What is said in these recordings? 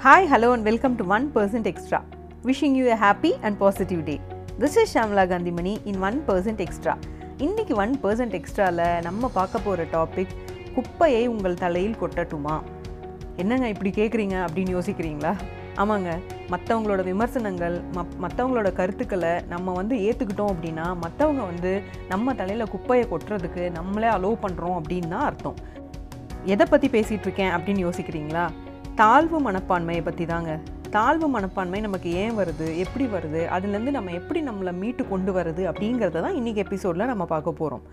Hi, hello, and welcome to 1% Extra. Wishing you a happy and positive day. This is Shamla Gandhimani in 1% Extra. இன்றைக்கி one percent எக்ஸ்ட்ராவில் நம்ம பார்க்க போகிற topic குப்பையை உங்கள் தலையில் கொட்டட்டுமா என்னங்க இப்படி கேட்குறீங்க அப்படின்னு யோசிக்கிறீங்களா ஆமாங்க மற்றவங்களோட விமர்சனங்கள் மப் மற்றவங்களோட கருத்துக்களை நம்ம வந்து ஏற்றுக்கிட்டோம் அப்படின்னா மற்றவங்க வந்து நம்ம தலையில் குப்பையை கொட்டுறதுக்கு நம்மளே அலோவ் பண்ணுறோம் அப்படின்னு தான் அர்த்தம் எதை பற்றி பேசிகிட்ருக்கேன் அப்படின்னு யோசிக்கிறீங்களா தாழ்வு மனப்பான்மையை பற்றி தாங்க தாழ்வு மனப்பான்மை நமக்கு ஏன் வருது? எப்படி வருது? அதுலேருந்து நம்ம எப்படி நம்மளை மீட்டு கொண்டு வருது அப்படிங்கிறத தான் இன்றைக்கி எபிசோடில் நம்ம பார்க்க போகிறோம்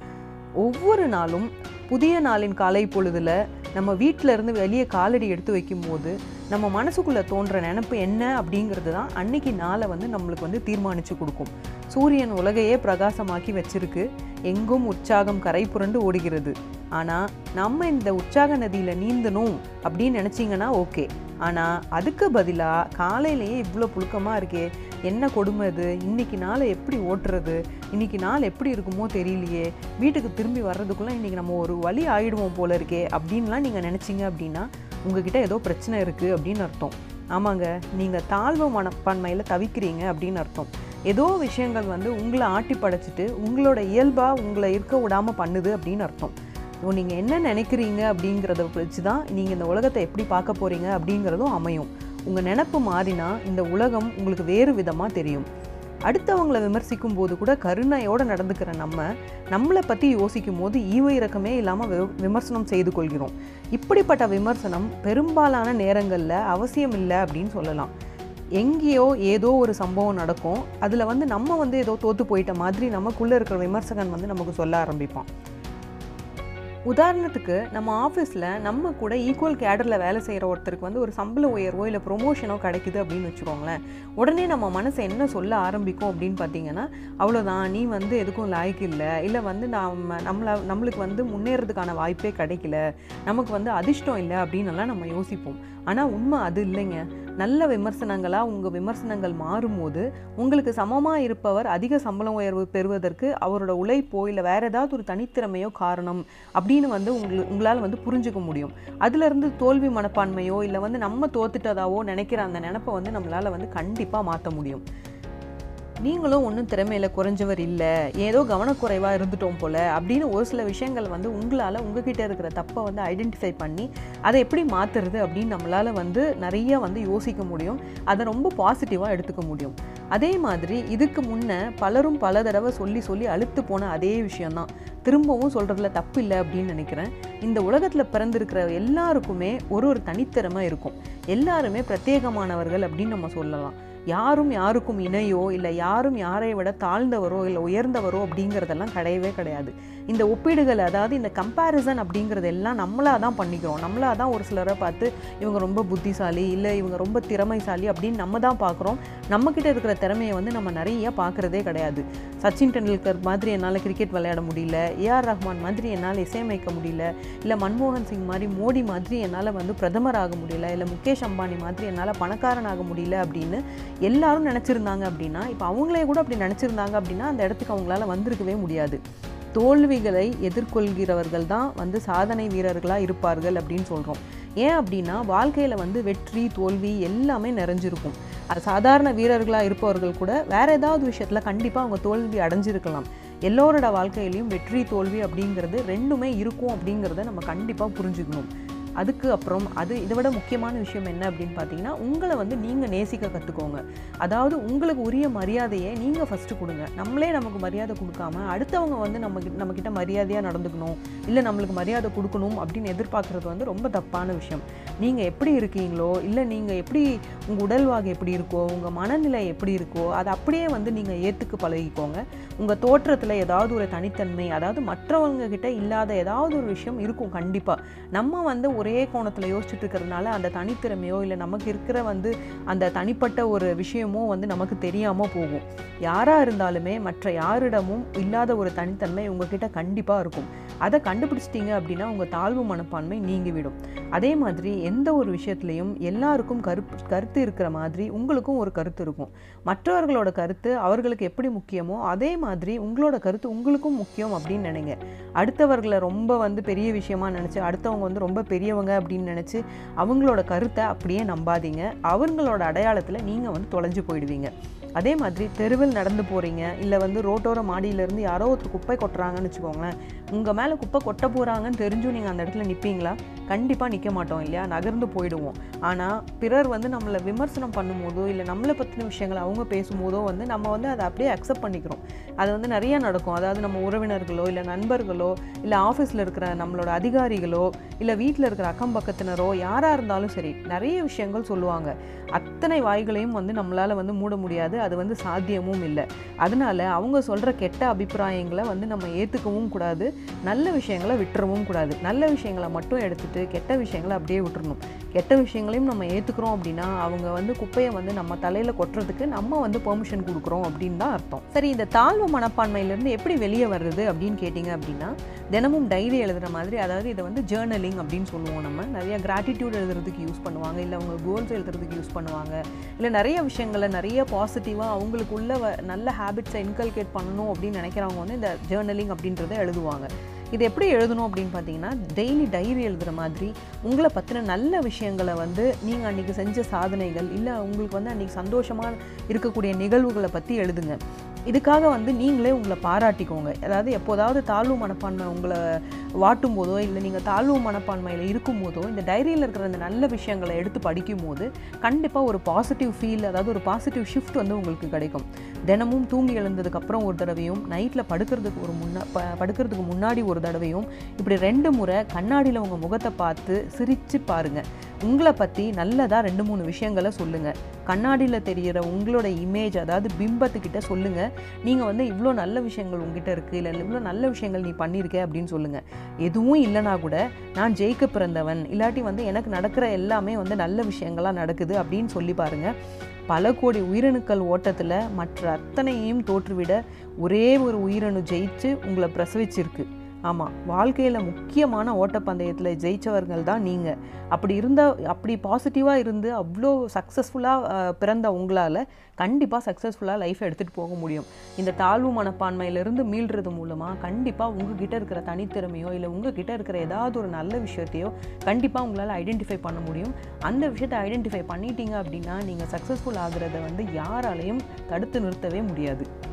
ஒவ்வொரு நாளும் புதிய நாளின் காலை பொழுதில் நம்ம வீட்டில் இருந்து வெளியே காலடி எடுத்து வைக்கும்போது நம்ம மனசுக்குள்ளே தோன்ற நினப்பு என்ன அப்படிங்கிறது தான் அன்னைக்கு நாளை வந்து நம்மளுக்கு வந்து தீர்மானித்து கொடுக்கும். சூரியன் உலகையே பிரகாசமாக்கி வச்சிருக்கு. எங்கும் உற்சாகம் கரை புரண்டு ஓடுகிறது. ஆனால் நம்ம இந்த உற்சாக நதியில் நீந்தணும் அப்படின்னு நினச்சிங்கன்னா ஓகே. ஆனால் அதுக்கு பதிலாக காலையிலேயே இவ்வளோ புழுக்கமாக இருக்கே என்ன கொடுமை இது? இன்னைக்கு நாளை எப்படி ஓட்டுறது? இன்னைக்கு நாள் எப்படி இருக்குமோ தெரியலையே. வீட்டுக்கு திரும்பி வர்றதுக்குள்ளே இன்றைக்கி நம்ம ஒரு வழி ஆயிடுவோம் போல இருக்கே அப்படின்லாம் நீங்கள் நினச்சிங்க அப்படின்னா உங்ககிட்ட ஏதோ பிரச்சனை இருக்குது அப்படின்னு அர்த்தம். ஆமாங்க நீங்கள் தாழ்வு மனப்பான்மையில் தவிக்கிறீங்க அப்படின்னு அர்த்தம். ஏதோ விஷயங்கள் வந்து உங்களை ஆட்டி படைச்சிட்டு உங்களோட இயல்பாக உங்களை இருக்க விடாமல் பண்ணுது அப்படின்னு அர்த்தம். ஸோ நீங்கள் என்ன நினைக்கிறீங்க அப்படிங்கிறத வச்சு தான் நீங்கள் இந்த உலகத்தை எப்படி பார்க்க போகிறீங்க அப்படிங்கிறதும் அமையும். உங்கள் நினப்பு மாறினா இந்த உலகம் உங்களுக்கு வேறு விதமாக தெரியும். அடுத்தவங்களை விமர்சிக்கும் போது கூட கருணையோடு நடந்துக்கிற நம்ம நம்மளை பற்றி யோசிக்கும் போது ஈவ இறக்கமே இல்லாமல் வி விமர்சனம் செய்து கொள்கிறோம். இப்படிப்பட்ட விமர்சனம் பெரும்பாலான நேரங்களில் அவசியம் இல்லை அப்படின்னு சொல்லலாம். எங்கேயோ ஏதோ ஒரு சம்பவம் நடக்கும். அதில் வந்து நம்ம வந்து ஏதோ தோற்று போயிட்ட மாதிரி நமக்குள்ளே இருக்கிற விமர்சகன் வந்து நமக்கு சொல்ல ஆரம்பிப்பான். உதாரணத்துக்கு நம்ம ஆஃபீஸில் நம்ம கூட ஈக்குவல் கேடரில் வேலை செய்கிற ஒருத்தருக்கு வந்து ஒரு சம்பள உயர்வோ இல்லை ப்ரொமோஷனோ கிடைக்குது அப்படின்னு வச்சுக்கோங்களேன். உடனே நம்ம மனசை என்ன சொல்ல ஆரம்பிக்கும் அப்படின்னு பார்த்தீங்கன்னா அவ்வளோதான் நீ வந்து எதுக்கும் லாய்க்கு இல்லை. இல்லை வந்து நம்ம நம்மளை நம்மளுக்கு வந்து முன்னேறதுக்கான வாய்ப்பே கிடைக்கல. நமக்கு வந்து அதிர்ஷ்டம் இல்லை அப்படின்னலாம் நம்ம யோசிப்போம். ஆனால் உண்மை அது இல்லைங்க. நல்ல விமர்சனங்களாக உங்கள் விமர்சனங்கள் மாறும்போது உங்களுக்கு சமமாக இருப்பவர் அதிக சம்பளம் உயர்வு பெறுவதற்கு அவரோட உழைப்போ இல்லை வேறு ஏதாவது ஒரு தனித்திறமையோ காரணம் அப்படின்னு வந்து உங்களு உங்களால் வந்து புரிஞ்சுக்க முடியும். அதுலேருந்து தோல்வி மனப்பான்மையோ இல்லை வந்து நம்ம தோத்துட்டதாவோ நினைக்கிற அந்த நினப்பை வந்து நம்மளால் வந்து கண்டிப்பாக மாற்ற முடியும். நீங்களும் ஒன்றும் திறமையில் குறைஞ்சவர் இல்லை. ஏதோ கவனக்குறைவாக இருந்துட்டோம் போல் அப்படின்னு ஒரு சில விஷயங்கள் வந்து உங்களால் உங்ககிட்ட இருக்கிற தப்பை வந்து ஐடென்டிஃபை பண்ணி அதை எப்படி மாற்றுறது அப்படின்னு நம்மளால் வந்து நிறைய வந்து யோசிக்க முடியும். அதை ரொம்ப பாசிட்டிவாக எடுத்துக்க முடியும். அதே மாதிரி இதுக்கு முன்னே பலரும் பல தடவை சொல்லி சொல்லி அழுத்து போன அதே விஷயந்தான் திரும்பவும் சொல்கிறதுல தப்பு இல்லை அப்படின்னு நினைக்கிறேன். இந்த உலகத்தில் பிறந்திருக்கிற எல்லாருக்குமே ஒரு ஒரு தனித்திறமை இருக்கும். எல்லாருமே பிரத்யேகமானவர்கள் அப்படின்னு நம்ம சொல்லலாம். யாரும் யாருக்கும் இணையோ இல்லை யாரும் யாரை விட தாழ்ந்தவரோ இல்லை உயர்ந்தவரோ அப்படிங்கிறதெல்லாம் கிடையவே கிடையாது. இந்த ஒப்பீடுகள் அதாவது இந்த கம்பேரிசன் அப்படிங்கிறது எல்லாம் நம்மளாக தான் பண்ணிக்கிறோம். நம்மளாக தான் ஒரு சிலரை பார்த்து இவங்க ரொம்ப புத்திசாலி இல்லை இவங்க ரொம்ப திறமைசாலி அப்படின்னு நம்ம தான் பார்க்குறோம். நம்மக்கிட்ட இருக்கிற திறமையை வந்து நம்ம நிறைய பார்க்குறதே கிடையாது. சச்சின் டெண்டுல்கர் மாதிரி என்னால் கிரிக்கெட் விளையாட முடியல. ஏஆர் ரஹ்மான் மாதிரி என்னால் இசையமைக்க முடியல. இல்லை மன்மோகன் சிங் மாதிரி மோடி மாதிரி என்னால் வந்து பிரதமர் ஆக முடியல. இல்லை முகேஷ் அம்பானி மாதிரி என்னால் பணக்காரன் ஆக முடியல அப்படின்னு எல்லாரும் நினச்சிருந்தாங்க அப்படின்னா இப்போ அவங்களே கூட அப்படி நினச்சிருந்தாங்க அப்படின்னா அந்த இடத்துக்கு அவங்களால வந்திருக்கவே முடியாது. தோல்விகளை எதிர்கொள்கிறவர்கள் தான் வந்து சாதனை வீரர்களாக இருப்பார்கள் அப்படின்னு சொல்கிறோம் ஏன் அப்படின்னா வாழ்க்கையில் வந்து வெற்றி தோல்வி எல்லாமே நிறைஞ்சிருக்கும். அது சாதாரண வீரர்களாக இருப்பவர்கள் கூட வேறு ஏதாவது விஷயத்தில் கண்டிப்பாக அவங்க தோல்வி அடைஞ்சிருக்கலாம். எல்லோரோட வாழ்க்கையிலையும் வெற்றி தோல்வி அப்படிங்கிறது ரெண்டுமே இருக்கும் அப்படிங்கிறத நம்ம கண்டிப்பாக புரிஞ்சுக்கணும். அதுக்கு அப்புறம் அது இதை விட முக்கியமான விஷயம் என்ன அப்படின்னு பார்த்தீங்கன்னா உங்களை வந்து நீங்கள் நேசிக்க கற்றுக்கோங்க அதாவது உங்களுக்கு உரிய மரியாதையை நீங்கள் ஃபஸ்ட்டு கொடுங்க. நம்மளே நமக்கு மரியாதை கொடுக்காம அடுத்தவங்க வந்து நம்ம நம்மக்கிட்ட மரியாதையாக நடந்துக்கணும். இல்லை நம்மளுக்கு மரியாதை கொடுக்கணும் அப்படின்னு எதிர்பார்க்குறது வந்து ரொம்ப தப்பான விஷயம். நீங்கள் எப்படி இருக்கீங்களோ இல்லை நீங்கள் எப்படி உங்கள் உடல்வாகு எப்படி இருக்கோ உங்கள் மனநிலை எப்படி இருக்கோ அதை அப்படியே வந்து நீங்கள் ஏற்றுக்க பழகிக்கோங்க. உங்கள் தோற்றத்தில் ஏதாவது ஒரு தனித்தன்மை அதாவது மற்றவங்க கிட்ட இல்லாத ஏதாவது ஒரு விஷயம் இருக்கும் கண்டிப்பாக நம்ம வந்து ஒரு ஒரே கோணத்தில் யோசிச்சுட்டு இருக்கிறதுனால அந்த தனித்திறமையோ இல்லை நமக்கு இருக்கிற வந்து அந்த தனிப்பட்ட ஒரு விஷயமோ வந்து நமக்கு தெரியாமல் போகும். யாராக இருந்தாலுமே மற்ற யாரிடமும் இல்லாத ஒரு தனித்தன்மை உங்ககிட்ட கண்டிப்பாக இருக்கும். அதை கண்டுபிடிச்சிட்டிங்க அப்படின்னா உங்கள் தாழ்வு மனப்பான்மை நீங்கிவிடும். அதே மாதிரி எந்த ஒரு விஷயத்துலையும் எல்லாருக்கும் கருப்பு கருத்து இருக்கிற மாதிரி உங்களுக்கும் ஒரு கருத்து இருக்கும். மற்றவர்களோட கருத்து அவர்களுக்கு எப்படி முக்கியமோ அதே மாதிரி உங்களோட கருத்து உங்களுக்கும் முக்கியம் அப்படின்னு நினைங்க. அடுத்தவர்களை ரொம்ப வந்து பெரிய விஷயமா நினச்சி அடுத்தவங்க வந்து ரொம்ப பெரியவங்க அப்படின்னு நினச்சி அவங்களோட கருத்தை அப்படியே நம்பாதீங்க. அவங்களோட அடையாளத்தில் நீங்கள் வந்து தொலைஞ்சு போயிடுவீங்க. அதே மாதிரி தெருவில் நடந்து போகிறீங்க இல்லை வந்து ரோட்டோர மாடியிலேருந்து யாரோ ஒருத்தர் குப்பை கொட்டுறாங்கன்னு வச்சுக்கோங்களேன் உங்கள் மேலே குப்பை கொட்ட போகிறாங்கன்னு தெரிஞ்சும் நீங்கள் அந்த இடத்துல நிற்பீங்களா கண்டிப்பாக நிற்க மாட்டோம் இல்லையா? நகர்ந்து போயிடுவோம். ஆனால் பிறர் வந்து நம்மளை விமர்சனம் பண்ணும்போதோ இல்லை நம்மளை பற்றின விஷயங்களை அவங்க பேசும்போதோ வந்து நம்ம வந்து அதை அப்படியே அக்செப்ட் பண்ணிக்கிறோம். அது வந்து நிறையா நடக்கும். அதாவது நம்ம உறவினர்களோ இல்லை நண்பர்களோ இல்லை ஆஃபீஸில் இருக்கிற நம்மளோட அதிகாரிகளோ இல்லை வீட்டில் இருக்கிற அக்கம் பக்கத்தினரோ யாராக இருந்தாலும் சரி நிறைய விஷயங்கள் சொல்லுவாங்க. அத்தனை வாய்களையும் வந்து நம்மளால் வந்து மூட முடியாது. அது வந்து சாத்தியமும் இல்லை. அதனால அவங்க சொல்கிற கெட்ட அபிப்பிராயங்களை வந்து நம்ம ஏற்றுக்கவும் கூடாது. நல்ல விஷயங்களை விட்டுறவும் கூடாது. நல்ல விஷயங்களை மட்டும் எடுத்துட்டு கெட்ட விஷயங்களை அப்படியே விட்டுறணும். கெட்ட விஷயங்களையும் நம்ம ஏற்றுக்கிறோம் அப்படின்னா அவங்க வந்து குப்பையை வந்து நம்ம தலையில் கொட்டுறதுக்கு நம்ம வந்து பெர்மிஷன் கொடுக்குறோம் அப்படின்னு தான் அர்த்தம். சரி இந்த தாழ்வு மனப்பான்மையிலேருந்து எப்படி வெளியே வர்றது அப்படின்னு கேட்டிங்க அப்படின்னா தினமும் டைரி எழுதுகிற மாதிரி அதாவது இதை வந்து ஜேர்னலிங் அப்படின்னு சொல்லுவோம் நம்ம. நிறைய கிராட்டிடியூட் எழுதுறதுக்கு யூஸ் பண்ணுவாங்க இல்லை அவங்க கோல்ஸ் எழுதுறதுக்கு யூஸ் பண்ணுவாங்க. இல்லை நிறைய விஷயங்களை நிறைய பாசிட்டிவாக அவங்களுக்குள்ள நல்ல ஹேபிட்ஸை இன்கல்கேட் பண்ணணும் அப்படின்னு நினைக்கிறவங்க வந்து இந்த ஜேர்னலிங் அப்படின்றத எழுதுவாங்க. இது எப்படி எழுதணும் அப்படின்னு பார்த்தீங்கன்னா டெய்லி டைரி எழுதுகிற மாதிரி உங்களை பற்றின நல்ல விஷயங்களை வந்து நீங்கள் அன்றைக்கி செஞ்ச சாதனைகள் இல்லை உங்களுக்கு வந்து அன்றைக்கி சந்தோஷமாக இருக்கக்கூடிய நிகழ்வுகளை பற்றி எழுதுங்க. இதுக்காக வந்து நீங்களே உங்களை பாராட்டிக்கோங்க. அதாவது எப்போதாவது தாழ்வு மனப்பான்மை உங்களை வாட்டும் போதோ இல்லை நீங்கள் தாழ்வு மனப்பான்மையில் இருக்கும்போதோ இந்த டைரியில் இருக்கிற அந்த நல்ல விஷயங்களை எடுத்து படிக்கும் போது கண்டிப்பாக ஒரு பாசிட்டிவ் ஃபீல் அதாவது ஒரு பாசிட்டிவ் ஷிஃப்ட் வந்து உங்களுக்கு கிடைக்கும். தினமும் தூங்கி எழுந்ததுக்கப்புறம் ஒரு தடவையும் நைட்டில் படுக்கிறதுக்கு ஒரு முன்னா ப படுக்கிறதுக்கு முன்னாடி ஒரு தடவையும் இப்படி ரெண்டு முறை கண்ணாடியில் உங்கள் முகத்தை பார்த்து சிரித்து பாருங்கள் உங்களை பற்றி நல்லதாக ரெண்டு மூணு விஷயங்களை சொல்லுங்கள் கண்ணாடியில் தெரிகிற உங்களோட இமேஜ் அதாவது பிம்பத்துக்கிட்ட சொல்லுங்கள் நீங்கள் வந்து இவ்வளோ நல்ல விஷயங்கள் உங்ககிட்ட இருக்குது இல்லை இவ்வளோ நல்ல விஷயங்கள் நீ பண்ணியிருக்க அப்படின்னு சொல்லுங்கள் எதுவும் இல்லைனா கூட நான் ஜெயிக்க பிறந்தவன் இல்லாட்டி வந்து எனக்கு நடக்கிற எல்லாமே வந்து நல்ல விஷயங்களாக நடக்குது அப்படின்னு சொல்லி பாருங்கள் பல கோடி உயிரணுக்கள் ஓட்டத்தில் மற்ற அத்தனையும் தோற்றுவிட ஒரே ஒரு உயிரணு ஜெயிச்சு உங்களை பிரசவிச்சிருக்கு. ஆமாம் வாழ்க்கையில் முக்கியமான ஓட்டப்பந்தயத்தில் ஜெயித்தவர்கள் தான் நீங்கள் அப்படி இருந்தால் அப்படி பாசிட்டிவாக இருந்து அவ்வளோ சக்ஸஸ்ஃபுல்லாக பிறந்த உங்களால் கண்டிப்பாக சக்ஸஸ்ஃபுல்லாக லைஃப் எடுத்துகிட்டு போக முடியும். இந்த தாழ்வு மனப்பான்மையிலிருந்து மீள்றது மூலமாக கண்டிப்பாக உங்ககிட்ட இருக்கிற தனித்திறமையோ இல்லை உங்ககிட்ட இருக்கிற ஏதாவது ஒரு நல்ல விஷயத்தையோ கண்டிப்பாக உங்களால் ஐடென்டிஃபை பண்ண முடியும். அந்த விஷயத்தை ஐடென்டிஃபை பண்ணிட்டீங்க அப்படின்னா நீங்கள் சக்ஸஸ்ஃபுல் ஆகிறத வந்து யாராலையும் தடுத்து நிறுத்தவே முடியாது.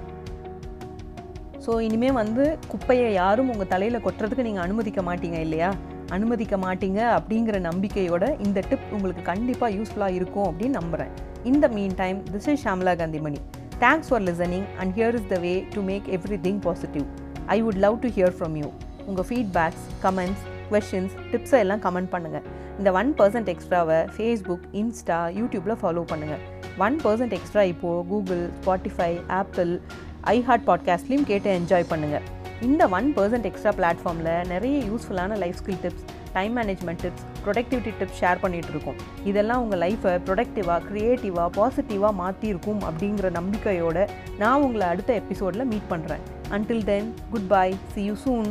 ஸோ இனிமேல் வந்து குப்பையை யாரும் உங்கள் தலையில் கொட்டுறதுக்கு நீங்கள் அனுமதிக்க மாட்டீங்க இல்லையா? அனுமதிக்க மாட்டீங்க அப்படிங்கிற நம்பிக்கையோட இந்த டிப் உங்களுக்கு கண்டிப்பாக யூஸ்ஃபுல்லாக இருக்கும் அப்படின்னு நம்புகிறேன் இந்த meantime this is Shamla Gandhimani thanks for listening and here is the way to make everything positive I would love to hear from you உங்கள் ஃபீட்பேக்ஸ் கமெண்ட்ஸ் கொஷின்ஸ் டிப்ஸை எல்லாம் கமெண்ட் பண்ணுங்கள் இந்த ஒன் பர்சன்ட் எக்ஸ்ட்ராவை ஃபேஸ்புக் இன்ஸ்டா யூடியூப்பில் follow பண்ணுங்கள் one percent extra இப்போது Google Spotify Apple iHeart பாட்காஸ்ட்லேயும் கேட்டு என்ஜாய் பண்ணுங்கள் இந்த ஒன் பர்சன்ட் எக்ஸ்ட்ரா பிளாட்ஃபார்மில் நிறைய யூஸ்ஃபுல்லான life skill tips time management tips productivity tips share பண்ணிகிட்டு இருக்கோம். இதெல்லாம் உங்கள் லைஃப்பை ப்ரொடக்டிவாக க்ரியேட்டிவாக பாசிட்டிவாக மாற்றிருக்கும் அப்படிங்கிற நம்பிக்கையோடு நான் உங்களை அடுத்த எபிசோடில் மீட் பண்ணுறேன் until then goodbye see you soon